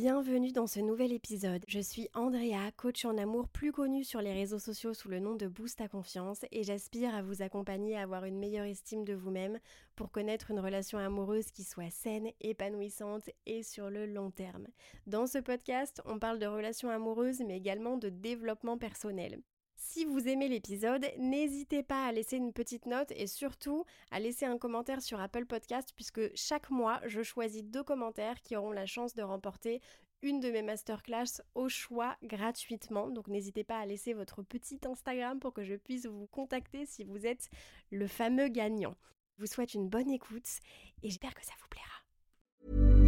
bienvenue dans ce nouvel épisode. Je suis Andrea, coach en amour plus connue sur les réseaux sociaux sous le nom de Boost à confiance et j'aspire à vous accompagner à avoir une meilleure estime de vous-même pour connaître une relation amoureuse qui soit saine, épanouissante et sur le long terme. Dans ce podcast, on parle de relations amoureuses mais également de développement personnel. Si vous aimez l'épisode, n'hésitez pas à laisser une petite note et surtout à laisser un commentaire sur Apple Podcast puisque chaque mois, je choisis deux commentaires qui auront la chance de remporter une de mes masterclass au choix gratuitement. Donc n'hésitez pas à laisser votre petit Instagram pour que je puisse vous contacter si vous êtes le fameux gagnant. Je vous souhaite une bonne écoute et j'espère que ça vous plaira.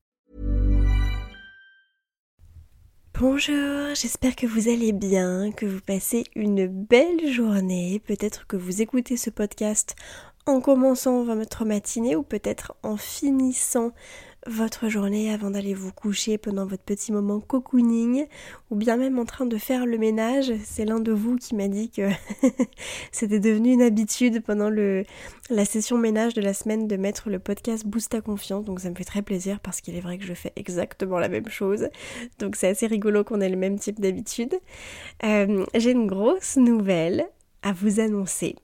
Bonjour, j'espère que vous allez bien, que vous passez une belle journée. Peut-être que vous écoutez ce podcast en commençant votre matinée ou peut-être en finissant votre journée avant d'aller vous coucher pendant votre petit moment cocooning ou bien même en train de faire le ménage. C'est l'un de vous qui m'a dit que c'était devenu une habitude pendant la session ménage de la semaine de mettre le podcast Boost à confiance. Donc ça me fait très plaisir parce qu'il est vrai que je fais exactement la même chose. Donc c'est assez rigolo qu'on ait le même type d'habitude. Euh, j'ai une grosse nouvelle à vous annoncer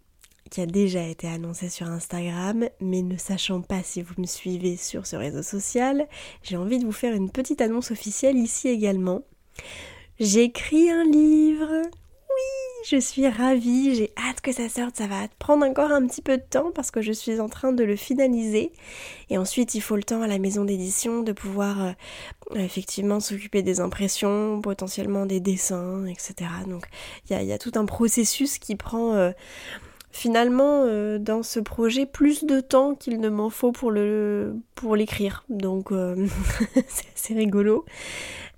qui a déjà été annoncé sur Instagram, mais ne sachant pas si vous me suivez sur ce réseau social, j'ai envie de vous faire une petite annonce officielle ici également. J'écris un livre. Oui, je suis ravie, j'ai hâte que ça sorte, ça va prendre encore un petit peu de temps parce que je suis en train de le finaliser. Et ensuite, il faut le temps à la maison d'édition de pouvoir euh, effectivement s'occuper des impressions, potentiellement des dessins, etc. Donc il y a, tout un processus qui prend... Euh, finalement euh, dans ce projet plus de temps qu'il ne m'en faut pour l'écrire. Donc euh, c'est assez rigolo.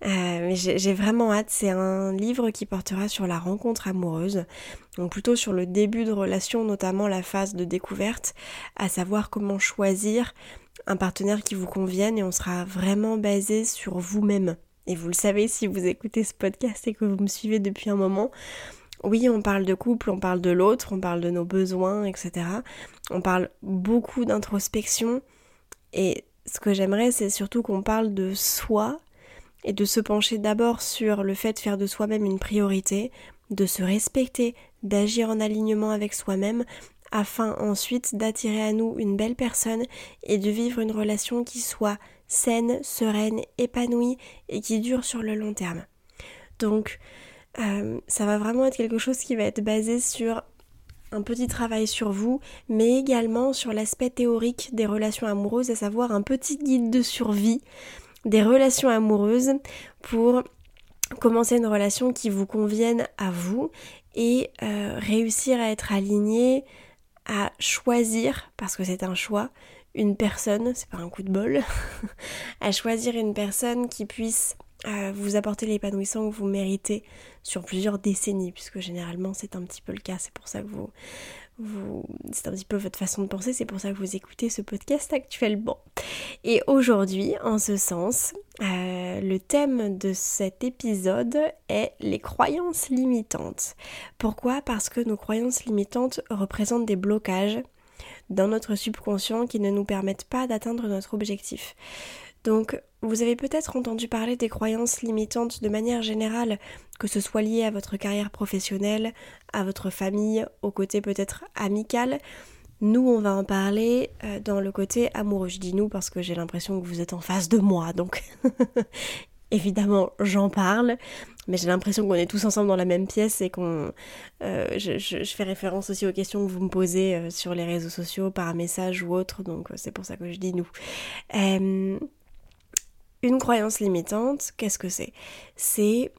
Euh, mais j'ai vraiment hâte. C'est un livre qui portera sur la rencontre amoureuse. Donc plutôt sur le début de relation notamment la phase de découverte à savoir comment choisir un partenaire qui vous convienne et on sera vraiment basé sur vous-même. Et vous le savez si vous écoutez ce podcast et que vous me suivez depuis un moment oui, on parle de couple, on parle de l'autre, on parle de nos besoins, etc. On parle beaucoup d'introspection. Et ce que j'aimerais, c'est surtout qu'on parle de soi et de se pencher d'abord sur le fait de faire de soi-même une priorité, de se respecter, d'agir en alignement avec soi-même, afin ensuite d'attirer à nous une belle personne et de vivre une relation qui soit saine, sereine, épanouie et qui dure sur le long terme. Donc, euh, ça va vraiment être quelque chose qui va être basé sur un petit travail sur vous, mais également sur l'aspect théorique des relations amoureuses, à savoir un petit guide de survie des relations amoureuses pour commencer une relation qui vous convienne à vous et euh, réussir à être aligné, à choisir, parce que c'est un choix, une personne, c'est pas un coup de bol, à choisir une personne qui puisse vous apporter l'épanouissement que vous méritez sur plusieurs décennies, puisque généralement c'est un petit peu le cas, c'est pour ça que vous, vous c'est un petit peu votre façon de penser, c'est pour ça que vous écoutez ce podcast actuellement. Et aujourd'hui, en ce sens, euh, le thème de cet épisode est les croyances limitantes. Pourquoi? Parce que nos croyances limitantes représentent des blocages dans notre subconscient qui ne nous permettent pas d'atteindre notre objectif. Donc, vous avez peut-être entendu parler des croyances limitantes de manière générale, que ce soit lié à votre carrière professionnelle, à votre famille, au côté peut-être amical. Nous, on va en parler euh, dans le côté amoureux. Je dis nous parce que j'ai l'impression que vous êtes en face de moi, donc évidemment j'en parle, mais j'ai l'impression qu'on est tous ensemble dans la même pièce et qu'on... Euh, je, fais référence aussi aux questions que vous me posez euh, sur les réseaux sociaux, par message ou autre, donc c'est pour ça que je dis nous. Une croyance limitante, qu'est-ce que c'est? C'est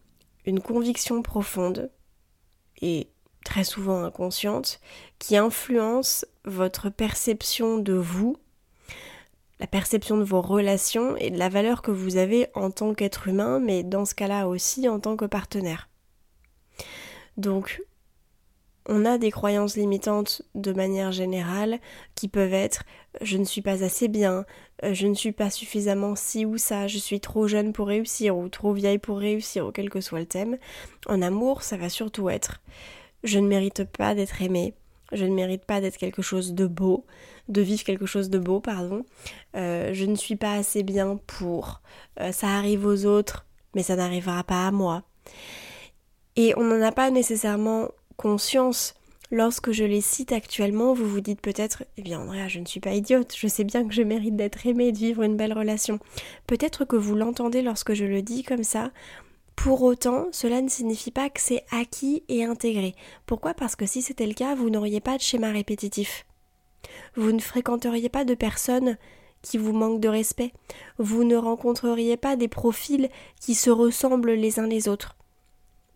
une conviction profonde et très souvent inconsciente, qui influence votre perception de vous, la perception de vos relations et de la valeur que vous avez en tant qu'être humain, mais dans ce cas-là aussi en tant que partenaire. Donc, on a des croyances limitantes de manière générale qui peuvent être je ne suis pas assez bien, euh, je ne suis pas suffisamment ci ou ça, je suis trop jeune pour réussir ou trop vieille pour réussir ou quel que soit le thème. En amour, ça va surtout être je ne mérite pas d'être aimé, je ne mérite pas d'être quelque chose de beau, de vivre quelque chose de beau, pardon. Euh, je ne suis pas assez bien pour. Euh, ça arrive aux autres, mais ça n'arrivera pas à moi. Et on n'en a pas nécessairement conscience. Lorsque je les cite actuellement, vous vous dites peut-être, eh bien Andrea, je ne suis pas idiote, je sais bien que je mérite d'être aimée, de vivre une belle relation. Peut-être que vous l'entendez lorsque je le dis comme ça, pour autant, cela ne signifie pas que c'est acquis et intégré. Pourquoi? Parce que si c'était le cas, vous n'auriez pas de schéma répétitif. Vous ne fréquenteriez pas de personnes qui vous manquent de respect. Vous ne rencontreriez pas des profils qui se ressemblent les uns les autres.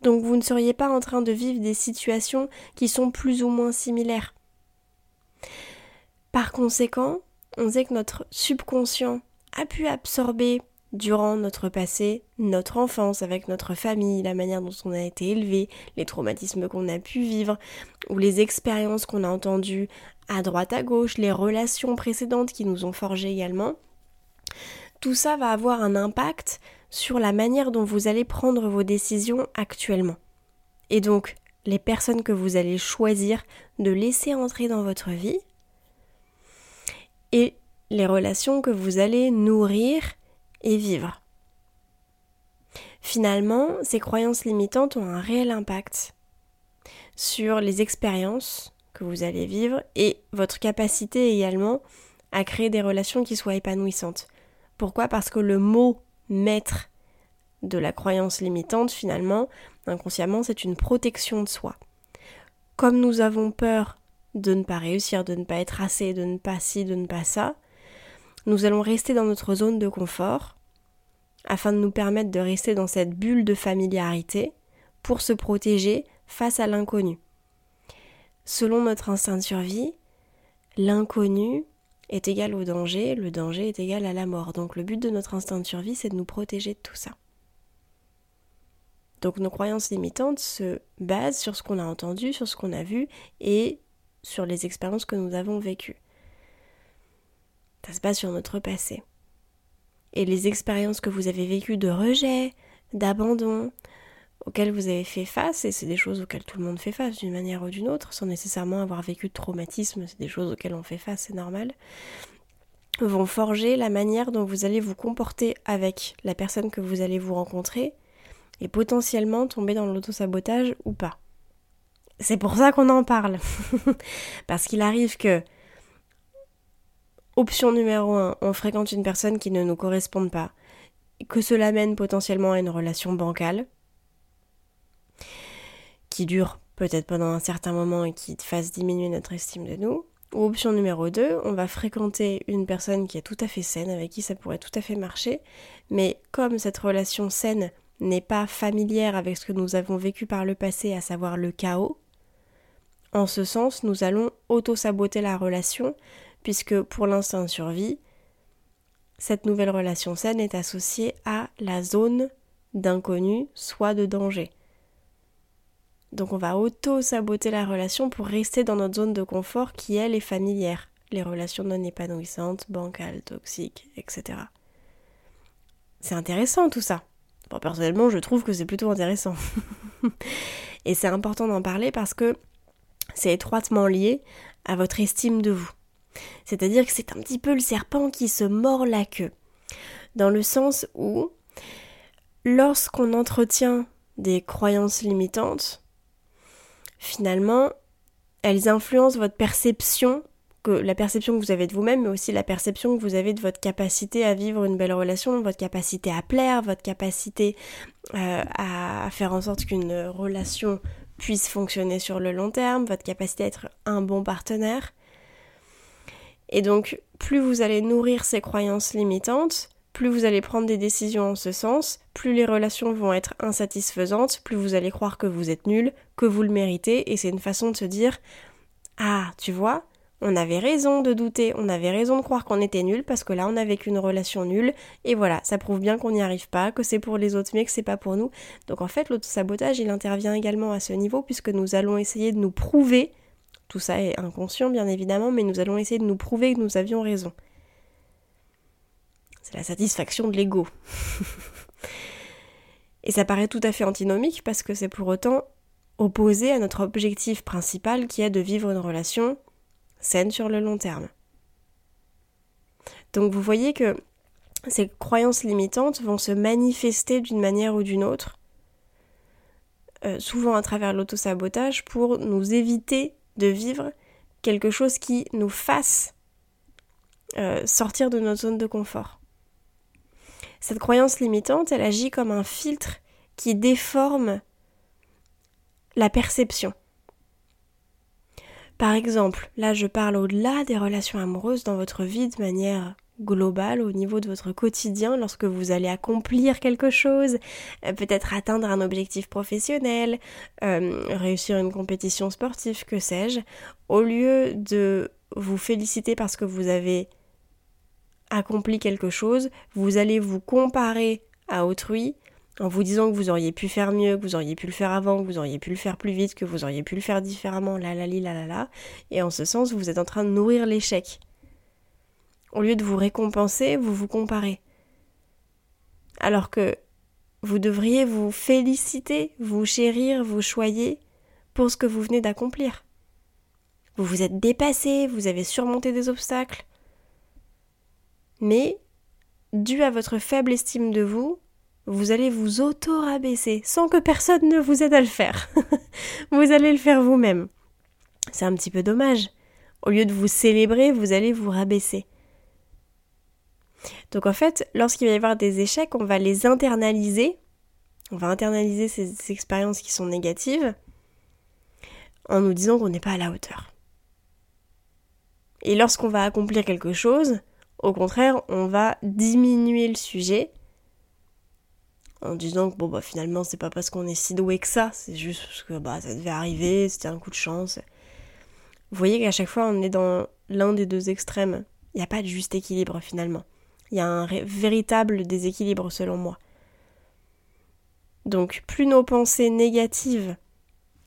Donc vous ne seriez pas en train de vivre des situations qui sont plus ou moins similaires. Par conséquent, on sait que notre subconscient a pu absorber durant notre passé, notre enfance avec notre famille, la manière dont on a été élevé, les traumatismes qu'on a pu vivre, ou les expériences qu'on a entendues à droite à gauche, les relations précédentes qui nous ont forgé également, tout ça va avoir un impact sur la manière dont vous allez prendre vos décisions actuellement. Et donc, les personnes que vous allez choisir de laisser entrer dans votre vie et les relations que vous allez nourrir et vivre. Finalement, ces croyances limitantes ont un réel impact sur les expériences que vous allez vivre et votre capacité également à créer des relations qui soient épanouissantes. Pourquoi? Parce que le mot maître de la croyance limitante, finalement, inconsciemment, c'est une protection de soi. Comme nous avons peur de ne pas réussir, de ne pas être assez, de ne pas ci, de ne pas ça, nous allons rester dans notre zone de confort afin de nous permettre de rester dans cette bulle de familiarité pour se protéger face à l'inconnu. Selon notre instinct de survie, l'inconnu est égal au danger, le danger est égal à la mort. Donc le but de notre instinct de survie, c'est de nous protéger de tout ça. Donc nos croyances limitantes se basent sur ce qu'on a entendu, sur ce qu'on a vu et sur les expériences que nous avons vécues. Ça se base sur notre passé. Et les expériences que vous avez vécues de rejet, d'abandon, auxquelles vous avez fait face, et c'est des choses auxquelles tout le monde fait face d'une manière ou d'une autre, sans nécessairement avoir vécu de traumatisme, c'est des choses auxquelles on fait face, c'est normal, vont forger la manière dont vous allez vous comporter avec la personne que vous allez vous rencontrer, et potentiellement tomber dans l'autosabotage ou pas. C'est pour ça qu'on en parle. Parce qu'il arrive que Option numéro 1, on fréquente une personne qui ne nous correspond pas, que cela mène potentiellement à une relation bancale, qui dure peut-être pendant un certain moment et qui fasse diminuer notre estime de nous. Ou option numéro 2, on va fréquenter une personne qui est tout à fait saine, avec qui ça pourrait tout à fait marcher, mais comme cette relation saine n'est pas familière avec ce que nous avons vécu par le passé, à savoir le chaos, en ce sens, nous allons auto-saboter la relation puisque pour l'instinct de survie, cette nouvelle relation saine est associée à la zone d'inconnu, soit de danger. Donc on va auto-saboter la relation pour rester dans notre zone de confort qui, elle, est familière. Les relations non épanouissantes, bancales, toxiques, etc. C'est intéressant tout ça. personnellement, je trouve que c'est plutôt intéressant. Et c'est important d'en parler parce que c'est étroitement lié à votre estime de vous. C'est-à-dire que c'est un petit peu le serpent qui se mord la queue. Dans le sens où, lorsqu'on entretient des croyances limitantes, finalement, elles influencent votre perception, que la perception que vous avez de vous-même, mais aussi la perception que vous avez de votre capacité à vivre une belle relation, votre capacité à plaire, votre capacité euh, à faire en sorte qu'une relation puisse fonctionner sur le long terme, votre capacité à être un bon partenaire. Et donc, plus vous allez nourrir ces croyances limitantes, plus vous allez prendre des décisions en ce sens, plus les relations vont être insatisfaisantes, plus vous allez croire que vous êtes nul, que vous le méritez, et c'est une façon de se dire Ah, tu vois, on avait raison de douter, on avait raison de croire qu'on était nul parce que là on a vécu une relation nulle et voilà, ça prouve bien qu'on n'y arrive pas, que c'est pour les autres mais que c'est pas pour nous. Donc en fait, l'auto-sabotage il intervient également à ce niveau puisque nous allons essayer de nous prouver, tout ça est inconscient bien évidemment, mais nous allons essayer de nous prouver que nous avions raison. C'est la satisfaction de l'ego. et ça paraît tout à fait antinomique parce que c'est pour autant opposé à notre objectif principal qui est de vivre une relation saine sur le long terme. Donc vous voyez que ces croyances limitantes vont se manifester d'une manière ou d'une autre, euh, souvent à travers l'autosabotage, pour nous éviter de vivre quelque chose qui nous fasse euh, sortir de notre zone de confort. Cette croyance limitante, elle agit comme un filtre qui déforme la perception. Par exemple, là je parle au-delà des relations amoureuses dans votre vie de manière globale au niveau de votre quotidien lorsque vous allez accomplir quelque chose, euh, peut-être atteindre un objectif professionnel, euh, réussir une compétition sportive, que sais-je, au lieu de vous féliciter parce que vous avez accompli quelque chose, vous allez vous comparer à autrui en vous disant que vous auriez pu faire mieux, que vous auriez pu le faire avant, que vous auriez pu le faire plus vite, que vous auriez pu le faire différemment, la la la la la. Et en ce sens, vous êtes en train de nourrir l'échec. Au lieu de vous récompenser, vous vous comparez. Alors que vous devriez vous féliciter, vous chérir, vous choyer pour ce que vous venez d'accomplir. Vous vous êtes dépassé, vous avez surmonté des obstacles. Mais, dû à votre faible estime de vous, vous allez vous auto-rabaisser sans que personne ne vous aide à le faire. vous allez le faire vous-même. C'est un petit peu dommage. Au lieu de vous célébrer, vous allez vous rabaisser. Donc en fait, lorsqu'il va y avoir des échecs, on va les internaliser. On va internaliser ces, expériences qui sont négatives en nous disant qu'on n'est pas à la hauteur. Et lorsqu'on va accomplir quelque chose, au contraire, on va diminuer le sujet en disant que bon bah finalement c'est pas parce qu'on est si doué que ça, c'est juste parce que bah ça devait arriver, c'était un coup de chance. Vous voyez qu'à chaque fois on est dans l'un des deux extrêmes. Il n'y a pas de juste équilibre finalement. Il y a un véritable déséquilibre selon moi. Donc plus nos pensées négatives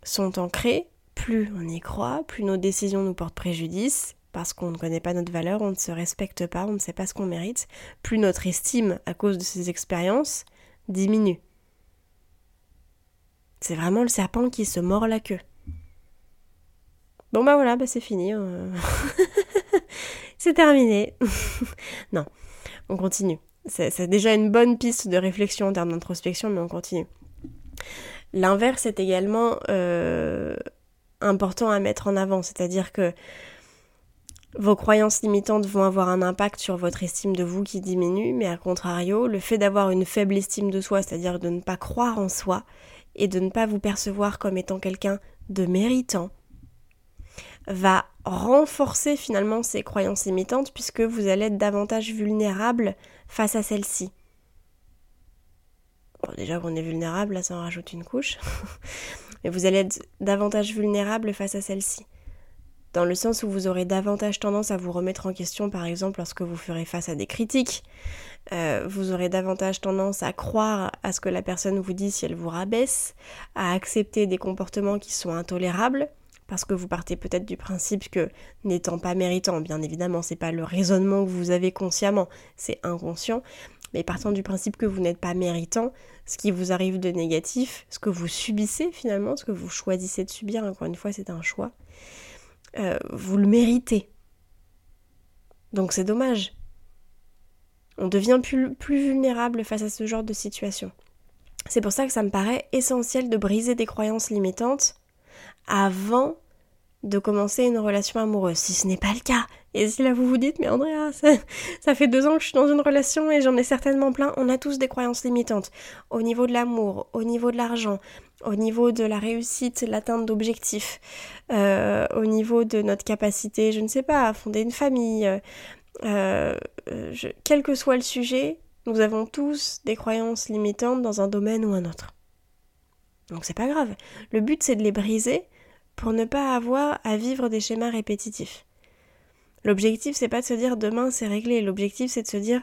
sont ancrées, plus on y croit, plus nos décisions nous portent préjudice, parce qu'on ne connaît pas notre valeur, on ne se respecte pas, on ne sait pas ce qu'on mérite, plus notre estime à cause de ces expériences diminue. C'est vraiment le serpent qui se mord la queue. Bon bah voilà, bah c'est fini. Hein. c'est terminé. non, on continue. C'est déjà une bonne piste de réflexion en termes d'introspection, mais on continue. L'inverse est également euh, important à mettre en avant, c'est-à-dire que vos croyances limitantes vont avoir un impact sur votre estime de vous qui diminue, mais à contrario, le fait d'avoir une faible estime de soi, c'est-à-dire de ne pas croire en soi et de ne pas vous percevoir comme étant quelqu'un de méritant, va renforcer finalement ces croyances limitantes puisque vous allez être davantage vulnérable face à celles-ci. Bon, déjà qu'on est vulnérable, là ça en rajoute une couche. mais vous allez être davantage vulnérable face à celles-ci dans le sens où vous aurez davantage tendance à vous remettre en question, par exemple, lorsque vous ferez face à des critiques. Euh, vous aurez davantage tendance à croire à ce que la personne vous dit si elle vous rabaisse, à accepter des comportements qui sont intolérables, parce que vous partez peut-être du principe que n'étant pas méritant, bien évidemment, c'est pas le raisonnement que vous avez consciemment, c'est inconscient, mais partant du principe que vous n'êtes pas méritant, ce qui vous arrive de négatif, ce que vous subissez finalement, ce que vous choisissez de subir, encore une fois, c'est un choix, euh, vous le méritez. Donc c'est dommage. On devient plus, plus vulnérable face à ce genre de situation. C'est pour ça que ça me paraît essentiel de briser des croyances limitantes avant de commencer une relation amoureuse, si ce n'est pas le cas. Et si là vous vous dites, mais Andrea, ça, fait deux ans que je suis dans une relation et j'en ai certainement plein, on a tous des croyances limitantes. Au niveau de l'amour, au niveau de l'argent, au niveau de la réussite, l'atteinte d'objectifs, euh, au niveau de notre capacité, je ne sais pas, à fonder une famille, euh, euh, quel que soit le sujet, nous avons tous des croyances limitantes dans un domaine ou un autre. Donc c'est pas grave. Le but c'est de les briser pour ne pas avoir à vivre des schémas répétitifs. L'objectif, c'est pas de se dire demain c'est réglé. L'objectif, c'est de se dire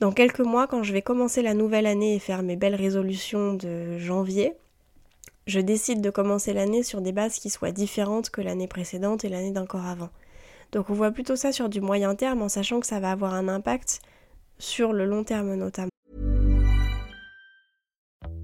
dans quelques mois, quand je vais commencer la nouvelle année et faire mes belles résolutions de janvier, je décide de commencer l'année sur des bases qui soient différentes que l'année précédente et l'année d'encore avant. Donc on voit plutôt ça sur du moyen terme en sachant que ça va avoir un impact sur le long terme notamment.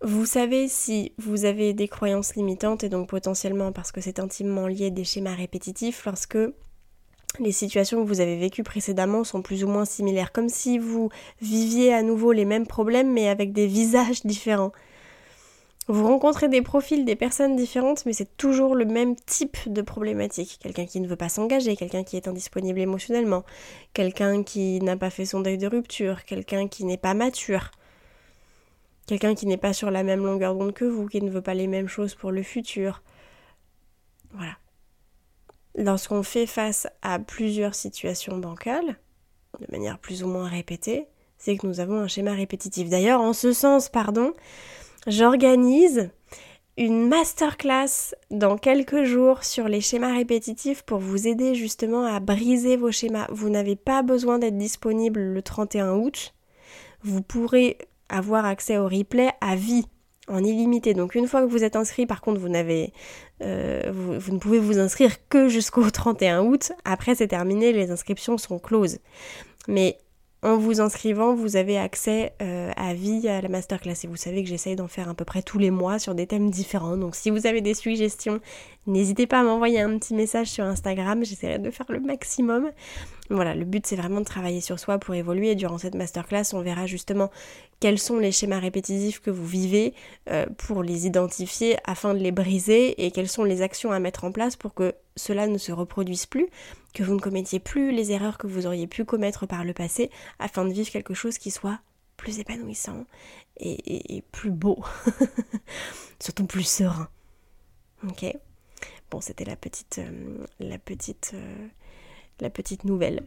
Vous savez si vous avez des croyances limitantes et donc potentiellement parce que c'est intimement lié des schémas répétitifs lorsque les situations que vous avez vécues précédemment sont plus ou moins similaires, comme si vous viviez à nouveau les mêmes problèmes mais avec des visages différents. Vous rencontrez des profils des personnes différentes, mais c'est toujours le même type de problématique. Quelqu'un qui ne veut pas s'engager, quelqu'un qui est indisponible émotionnellement, quelqu'un qui n'a pas fait son deuil de rupture, quelqu'un qui n'est pas mature. Quelqu'un qui n'est pas sur la même longueur d'onde que vous, qui ne veut pas les mêmes choses pour le futur. Voilà. Lorsqu'on fait face à plusieurs situations bancales, de manière plus ou moins répétée, c'est que nous avons un schéma répétitif. D'ailleurs, en ce sens, pardon, j'organise une masterclass dans quelques jours sur les schémas répétitifs pour vous aider justement à briser vos schémas. Vous n'avez pas besoin d'être disponible le 31 août. Vous pourrez avoir accès au replay à vie en illimité. Donc une fois que vous êtes inscrit, par contre, vous n'avez, euh, vous, ne pouvez vous inscrire que jusqu'au 31 août. Après, c'est terminé, les inscriptions sont closes. Mais en vous inscrivant, vous avez accès euh, à vie à la masterclass. Et vous savez que j'essaye d'en faire à peu près tous les mois sur des thèmes différents. Donc si vous avez des suggestions, n'hésitez pas à m'envoyer un petit message sur Instagram. J'essaierai de faire le maximum. Voilà, le but c'est vraiment de travailler sur soi pour évoluer. Durant cette masterclass, on verra justement quels sont les schémas répétitifs que vous vivez euh, pour les identifier afin de les briser et quelles sont les actions à mettre en place pour que cela ne se reproduise plus, que vous ne commettiez plus les erreurs que vous auriez pu commettre par le passé afin de vivre quelque chose qui soit plus épanouissant et, plus beau, surtout plus serein. Ok Bon, c'était la petite, euh, la petite euh, la petite nouvelle.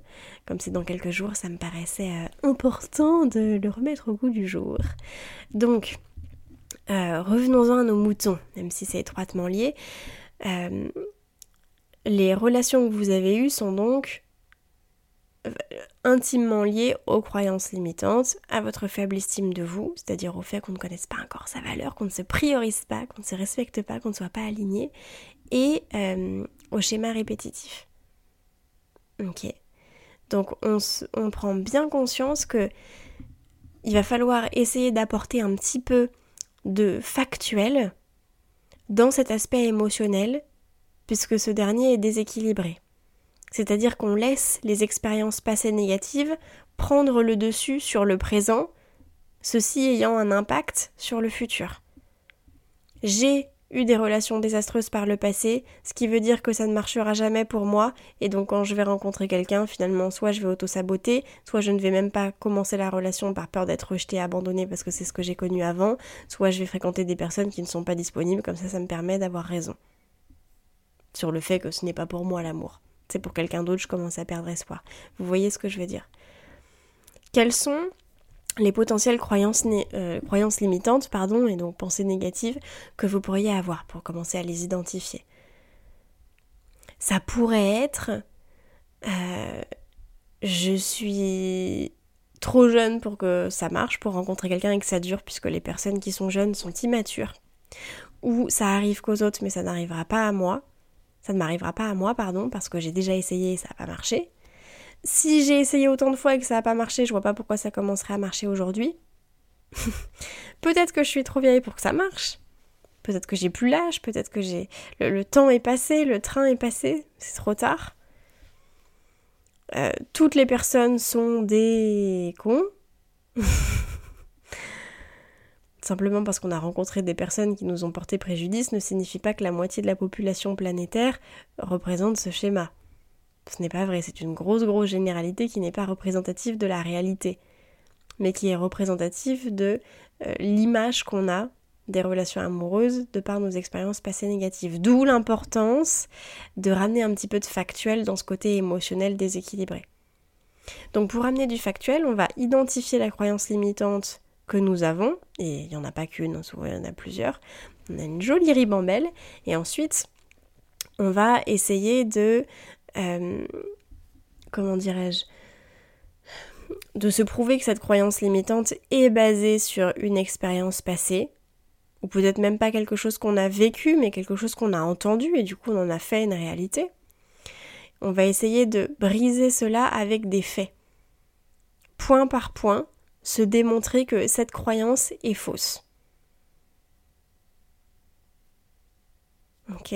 Comme c'est dans quelques jours, ça me paraissait euh, important de le remettre au goût du jour. Donc, revenons-en à nos moutons, même si c'est étroitement lié. Euh, les relations que vous avez eues sont donc intimement liées aux croyances limitantes, à votre faible estime de vous, c'est-à-dire au fait qu'on ne connaisse pas encore sa valeur, qu'on ne se priorise pas, qu'on ne se respecte pas, qu'on ne soit pas aligné, et au schéma répétitif. Ok. Donc on, on, prend bien conscience que il va falloir essayer d'apporter un petit peu de factuel dans cet aspect émotionnel, puisque ce dernier est déséquilibré. C'est-à-dire qu'on laisse les expériences passées négatives prendre le dessus sur le présent, ceci ayant un impact sur le futur. J'ai eu des relations désastreuses par le passé, ce qui veut dire que ça ne marchera jamais pour moi, et donc quand je vais rencontrer quelqu'un, finalement, soit je vais auto-saboter, soit je ne vais même pas commencer la relation par peur d'être rejetée, abandonnée parce que c'est ce que j'ai connu avant, soit je vais fréquenter des personnes qui ne sont pas disponibles, comme ça ça me permet d'avoir raison. Sur le fait que ce n'est pas pour moi l'amour. C'est pour quelqu'un d'autre, je commence à perdre espoir. Vous voyez ce que je veux dire Quelles sont les potentielles croyances, euh, limitantes pardon, et donc pensées négatives que vous pourriez avoir pour commencer à les identifier? Ça pourrait être euh, je suis trop jeune pour que ça marche, pour rencontrer quelqu'un et que ça dure, puisque les personnes qui sont jeunes sont immatures. Ou ça arrive qu'aux autres, mais ça n'arrivera pas à moi. Ça ne m'arrivera pas à moi, pardon, parce que j'ai déjà essayé et ça n'a pas marché. Si j'ai essayé autant de fois et que ça n'a pas marché, je vois pas pourquoi ça commencerait à marcher aujourd'hui. peut-être que je suis trop vieille pour que ça marche. Peut-être que j'ai plus l'âge, peut-être que j'ai le, temps est passé, le train est passé, c'est trop tard. Euh, toutes les personnes sont des cons. Simplement parce qu'on a rencontré des personnes qui nous ont porté préjudice ne signifie pas que la moitié de la population planétaire représente ce schéma. Ce n'est pas vrai, c'est une grosse, grosse généralité qui n'est pas représentative de la réalité, mais qui est représentative de euh, l'image qu'on a des relations amoureuses de par nos expériences passées négatives. D'où l'importance de ramener un petit peu de factuel dans ce côté émotionnel déséquilibré. Donc pour ramener du factuel, on va identifier la croyance limitante que nous avons, et il n'y en a pas qu'une, hein, souvent il y en a plusieurs. On a une jolie ribambelle, et ensuite on va essayer de euh, comment dirais-je, de se prouver que cette croyance limitante est basée sur une expérience passée, ou peut-être même pas quelque chose qu'on a vécu, mais quelque chose qu'on a entendu, et du coup on en a fait une réalité. On va essayer de briser cela avec des faits. Point par point, se démontrer que cette croyance est fausse. Ok.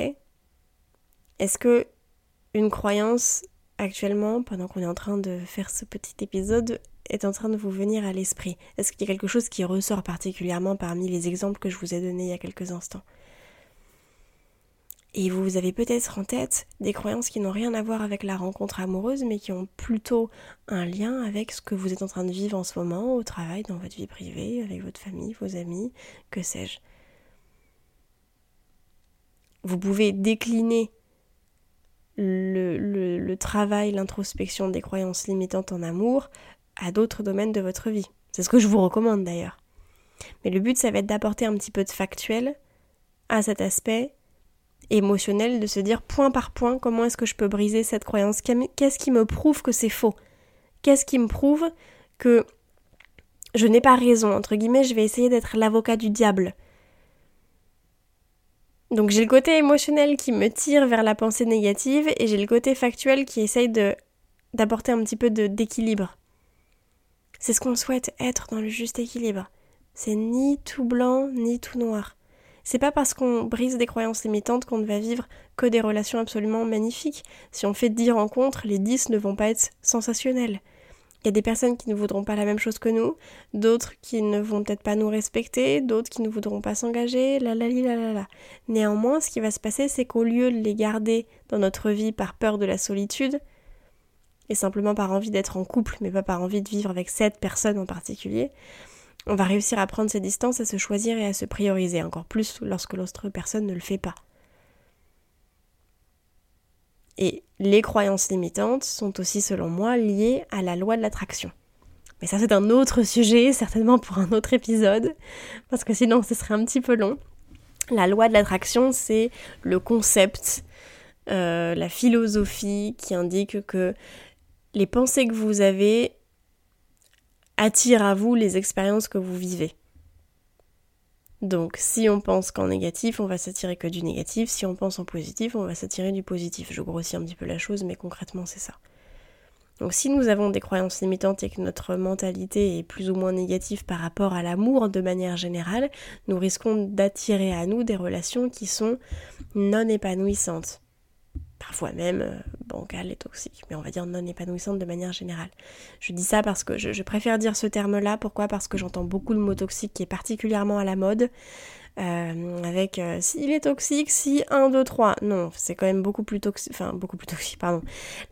Est-ce que une croyance actuellement, pendant qu'on est en train de faire ce petit épisode, est en train de vous venir à l'esprit? Est-ce qu'il y a quelque chose qui ressort particulièrement parmi les exemples que je vous ai donnés il y a quelques instants? Et vous avez peut-être en tête des croyances qui n'ont rien à voir avec la rencontre amoureuse, mais qui ont plutôt un lien avec ce que vous êtes en train de vivre en ce moment, au travail, dans votre vie privée, avec votre famille, vos amis, que sais-je. Vous pouvez décliner le, travail, l'introspection des croyances limitantes en amour à d'autres domaines de votre vie. C'est ce que je vous recommande d'ailleurs. Mais le but, ça va être d'apporter un petit peu de factuel à cet aspect émotionnel, de se dire point par point comment est-ce que je peux briser cette croyance, qu'est-ce qui me prouve que c'est faux, qu'est-ce qui me prouve que je n'ai pas raison, entre guillemets, je vais essayer d'être l'avocat du diable? Donc j'ai le côté émotionnel qui me tire vers la pensée négative et j'ai le côté factuel qui essaye d'apporter un petit peu d'équilibre. C'est ce qu'on souhaite être dans le juste équilibre. C'est ni tout blanc ni tout noir. C'est pas parce qu'on brise des croyances limitantes qu'on ne va vivre que des relations absolument magnifiques. Si on fait 10 rencontres, les 10 ne vont pas être sensationnelles. Il y a des personnes qui ne voudront pas la même chose que nous, d'autres qui ne vont peut-être pas nous respecter, d'autres qui ne voudront pas s'engager, la la la la la. Néanmoins, ce qui va se passer, c'est qu'au lieu de les garder dans notre vie par peur de la solitude, et simplement par envie d'être en couple, mais pas par envie de vivre avec cette personne en particulier, on va réussir à prendre ses distances, à se choisir et à se prioriser, encore plus lorsque l'autre personne ne le fait pas. Et les croyances limitantes sont aussi, selon moi, liées à la loi de l'attraction. Mais ça, c'est un autre sujet, certainement pour un autre épisode, parce que sinon, ce serait un petit peu long. La loi de l'attraction, c'est le concept, euh, la philosophie qui indique que les pensées que vous avez attirent à vous les expériences que vous vivez. Donc si on pense qu'en négatif, on va s'attirer que du négatif, si on pense en positif, on va s'attirer du positif. Je grossis un petit peu la chose, mais concrètement c'est ça. Donc si nous avons des croyances limitantes et que notre mentalité est plus ou moins négative par rapport à l'amour de manière générale, nous risquons d'attirer à nous des relations qui sont non épanouissantes parfois même euh, bancale et toxique, mais on va dire non épanouissante de manière générale. Je dis ça parce que je, préfère dire ce terme-là, pourquoi? Parce que j'entends beaucoup de mots toxiques qui est particulièrement à la mode. Euh, avec euh, s'il est toxique, si 1, 2, 3. Non, c'est quand même beaucoup plus toxique, enfin beaucoup plus toxique, pardon.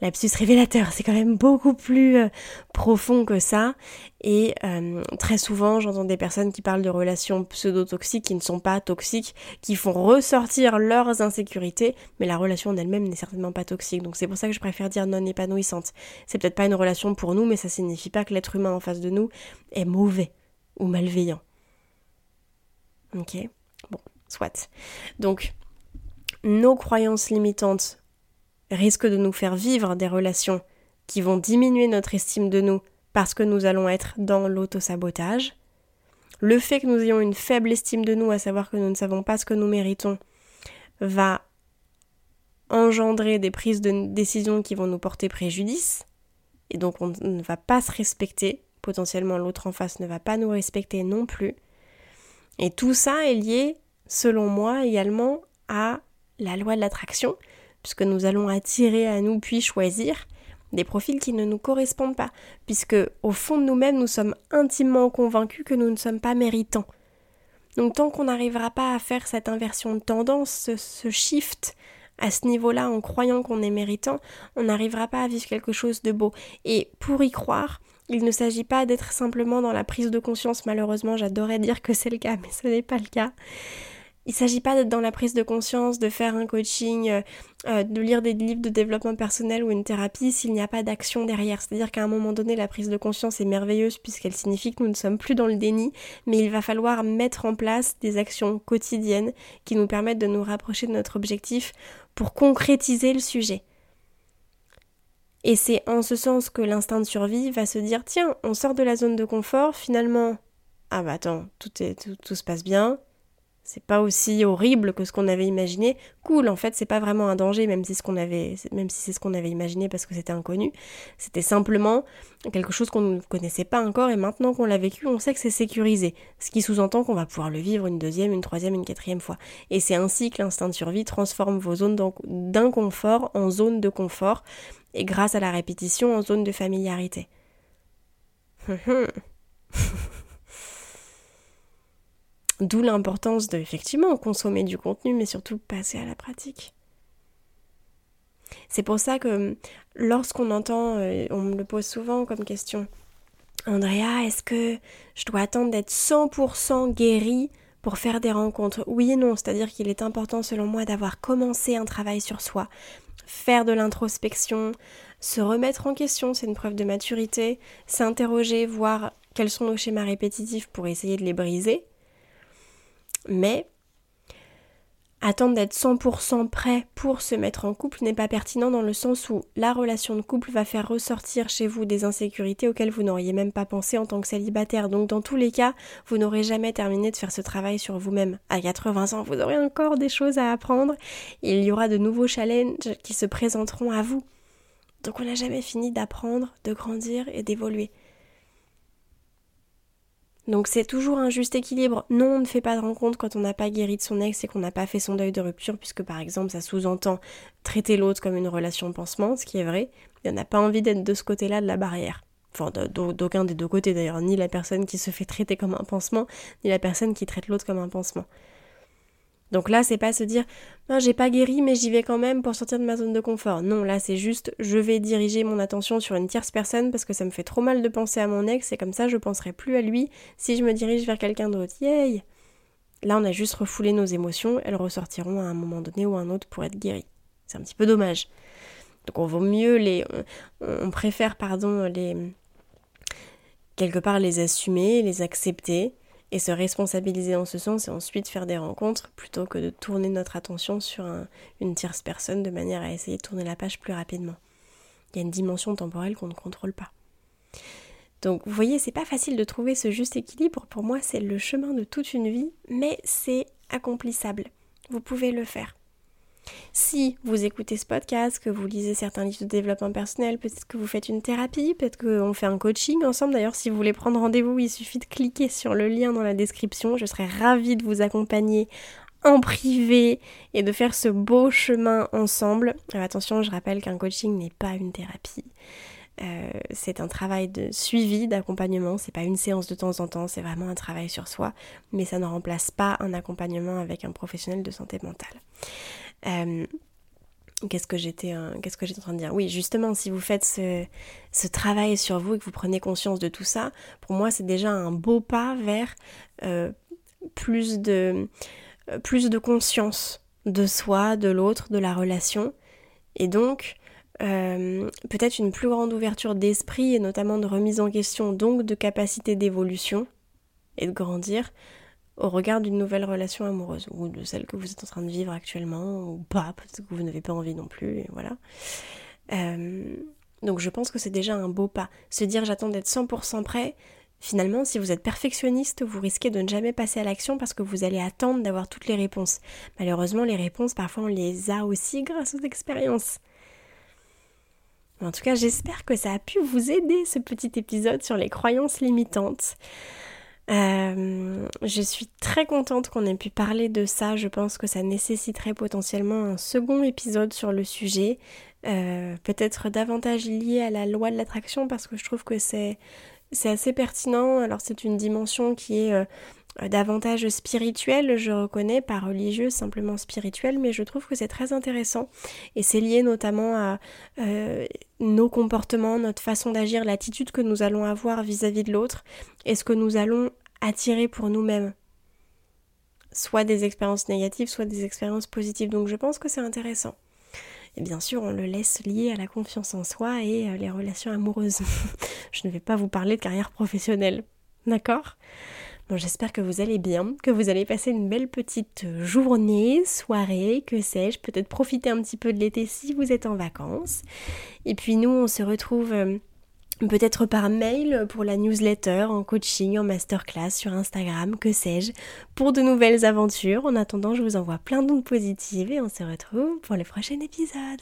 L'absus révélateur, c'est quand même beaucoup plus euh, profond que ça. Et très souvent, j'entends des personnes qui parlent de relations pseudo-toxiques qui ne sont pas toxiques, qui font ressortir leurs insécurités, mais la relation en elle-même n'est certainement pas toxique. Donc c'est pour ça que je préfère dire non épanouissante. C'est peut-être pas une relation pour nous, mais ça signifie pas que l'être humain en face de nous est mauvais ou malveillant. Ok Bon, soit. Donc, nos croyances limitantes risquent de nous faire vivre des relations qui vont diminuer notre estime de nous parce que nous allons être dans l'autosabotage. Le fait que nous ayons une faible estime de nous, à savoir que nous ne savons pas ce que nous méritons, va engendrer des prises de décision qui vont nous porter préjudice. Et donc on ne va pas se respecter. Potentiellement l'autre en face ne va pas nous respecter non plus. Et tout ça est lié, selon moi, également à la loi de l'attraction, puisque nous allons attirer à nous puis choisir des profils qui ne nous correspondent pas, puisque au fond de nous-mêmes, nous sommes intimement convaincus que nous ne sommes pas méritants. Donc tant qu'on n'arrivera pas à faire cette inversion de tendance, ce, shift à ce niveau-là en croyant qu'on est méritant, on n'arrivera pas à vivre quelque chose de beau. Et pour y croire, il ne s'agit pas d'être simplement dans la prise de conscience, malheureusement j'adorais dire que c'est le cas, mais ce n'est pas le cas. Il ne s'agit pas d'être dans la prise de conscience, de faire un coaching, euh, euh, de lire des livres de développement personnel ou une thérapie s'il n'y a pas d'action derrière. C'est-à-dire qu'à un moment donné, la prise de conscience est merveilleuse puisqu'elle signifie que nous ne sommes plus dans le déni, mais il va falloir mettre en place des actions quotidiennes qui nous permettent de nous rapprocher de notre objectif pour concrétiser le sujet. Et c'est en ce sens que l'instinct de survie va se dire tiens, on sort de la zone de confort, finalement, ah bah attends, tout, est, se passe bien, c'est pas aussi horrible que ce qu'on avait imaginé. Cool, en fait, c'est pas vraiment un danger, même si, même si c'est ce qu'on avait imaginé parce que c'était inconnu. C'était simplement quelque chose qu'on ne connaissait pas encore et maintenant qu'on l'a vécu, on sait que c'est sécurisé. Ce qui sous-entend qu'on va pouvoir le vivre une deuxième, une troisième, une quatrième fois. Et c'est ainsi que l'instinct de survie transforme vos zones d'inconfort en zones de confort et grâce à la répétition en zone de familiarité. D'où l'importance de effectivement consommer du contenu, mais surtout passer à la pratique. C'est pour ça que lorsqu'on entend, euh, on me le pose souvent comme question, Andrea, est-ce que je dois attendre d'être 100% guérie pour faire des rencontres? Oui et non, c'est-à-dire qu'il est important selon moi d'avoir commencé un travail sur soi, faire de l'introspection, se remettre en question, c'est une preuve de maturité, s'interroger, voir quels sont nos schémas répétitifs pour essayer de les briser. Mais attendre d'être 100% prêt pour se mettre en couple n'est pas pertinent dans le sens où la relation de couple va faire ressortir chez vous des insécurités auxquelles vous n'auriez même pas pensé en tant que célibataire. Donc dans tous les cas, vous n'aurez jamais terminé de faire ce travail sur vous-même. À 80 ans, vous aurez encore des choses à apprendre. Il y aura de nouveaux challenges qui se présenteront à vous. Donc on n'a jamais fini d'apprendre, de grandir et d'évoluer. Donc c'est toujours un juste équilibre. Non, on ne fait pas de rencontre quand on n'a pas guéri de son ex et qu'on n'a pas fait son deuil de rupture, puisque par exemple ça sous-entend traiter l'autre comme une relation de pansement, ce qui est vrai. Il n'y en a pas envie d'être de ce côté-là de la barrière. Enfin, d'aucun des deux côtés d'ailleurs, ni la personne qui se fait traiter comme un pansement, ni la personne qui traite l'autre comme un pansement. Donc là, c'est pas se dire ben, j'ai pas guéri mais j'y vais quand même pour sortir de ma zone de confort. Non, là c'est juste je vais diriger mon attention sur une tierce personne parce que ça me fait trop mal de penser à mon ex et comme ça je penserai plus à lui si je me dirige vers quelqu'un d'autre. Yay Là, on a juste refoulé nos émotions, elles ressortiront à un moment donné ou à un autre pour être guéries. C'est un petit peu dommage. Donc on vaut mieux les on préfère pardon les quelque part les assumer, les accepter et se responsabiliser en ce sens et ensuite faire des rencontres plutôt que de tourner notre attention sur une tierce personne de manière à essayer de tourner la page plus rapidement. Il y a une dimension temporelle qu'on ne contrôle pas. Donc vous voyez, c'est pas facile de trouver ce juste équilibre. Pour moi, c'est le chemin de toute une vie, mais c'est accomplissable. Vous pouvez le faire. Si vous écoutez ce podcast, que vous lisez certains livres de développement personnel, peut-être que vous faites une thérapie, peut-être qu'on fait un coaching ensemble. D'ailleurs, si vous voulez prendre rendez-vous, il suffit de cliquer sur le lien dans la description. Je serai ravie de vous accompagner en privé et de faire ce beau chemin ensemble. attention, je rappelle qu'un coaching n'est pas une thérapie. Euh, c'est un travail de suivi, d'accompagnement, c'est pas une séance de temps en temps, c'est vraiment un travail sur soi, mais ça ne remplace pas un accompagnement avec un professionnel de santé mentale. Euh, qu'est-ce que j'étais qu'est-ce que j'étais en train de dire? Oui, justement, si vous faites ce, travail sur vous et que vous prenez conscience de tout ça, pour moi, c'est déjà un beau pas vers euh, plus de plus de conscience de soi, de l'autre, de la relation, et donc euh, peut-être une plus grande ouverture d'esprit et notamment de remise en question, donc de capacité d'évolution et de grandir au regard d'une nouvelle relation amoureuse ou de celle que vous êtes en train de vivre actuellement ou pas, peut-être que vous n'avez pas envie non plus, et voilà. Euh, donc je pense que c'est déjà un beau pas. Se dire j'attends d'être 100% prêt, finalement si vous êtes perfectionniste, vous risquez de ne jamais passer à l'action parce que vous allez attendre d'avoir toutes les réponses. Malheureusement les réponses parfois on les a aussi grâce aux expériences. En tout cas, j'espère que ça a pu vous aider ce petit épisode sur les croyances limitantes. Euh, je suis très contente qu'on ait pu parler de ça. Je pense que ça nécessiterait potentiellement un second épisode sur le sujet. Euh, peut-être davantage lié à la loi de l'attraction parce que je trouve que c'est assez pertinent. Alors c'est une dimension qui est euh, davantage spirituel, je reconnais, pas religieux, simplement spirituel, mais je trouve que c'est très intéressant et c'est lié notamment à euh, nos comportements, notre façon d'agir, l'attitude que nous allons avoir vis-à-vis de l'autre et ce que nous allons attirer pour nous-mêmes. Soit des expériences négatives, soit des expériences positives. Donc je pense que c'est intéressant. Et bien sûr, on le laisse lié à la confiance en soi et euh, les relations amoureuses. je ne vais pas vous parler de carrière professionnelle. D'accord? J'espère que vous allez bien, que vous allez passer une belle petite journée, soirée, que sais-je, peut-être profiter un petit peu de l'été si vous êtes en vacances. Et puis nous, on se retrouve euh, peut-être par mail pour la newsletter, en coaching, en masterclass sur Instagram, que sais-je, pour de nouvelles aventures. En attendant, je vous envoie plein d'ondes positives et on se retrouve pour le prochain épisode.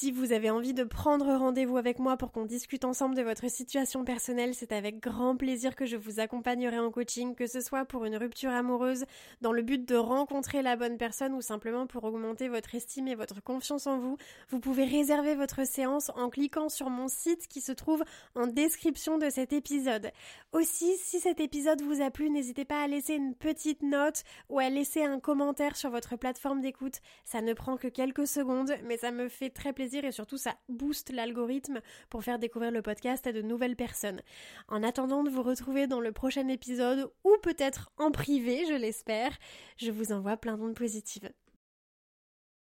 Si vous avez envie de prendre rendez-vous avec moi pour qu'on discute ensemble de votre situation personnelle, c'est avec grand plaisir que je vous accompagnerai en coaching, que ce soit pour une rupture amoureuse, dans le but de rencontrer la bonne personne ou simplement pour augmenter votre estime et votre confiance en vous. Vous pouvez réserver votre séance en cliquant sur mon site qui se trouve en description de cet épisode. Aussi, si cet épisode vous a plu, n'hésitez pas à laisser une petite note ou à laisser un commentaire sur votre plateforme d'écoute. Ça ne prend que quelques secondes, mais ça me fait très et surtout ça booste l'algorithme pour faire découvrir le podcast à de nouvelles personnes. En attendant de vous retrouver dans le prochain épisode ou peut-être en privé, je l'espère, je vous envoie plein d'ondes positives.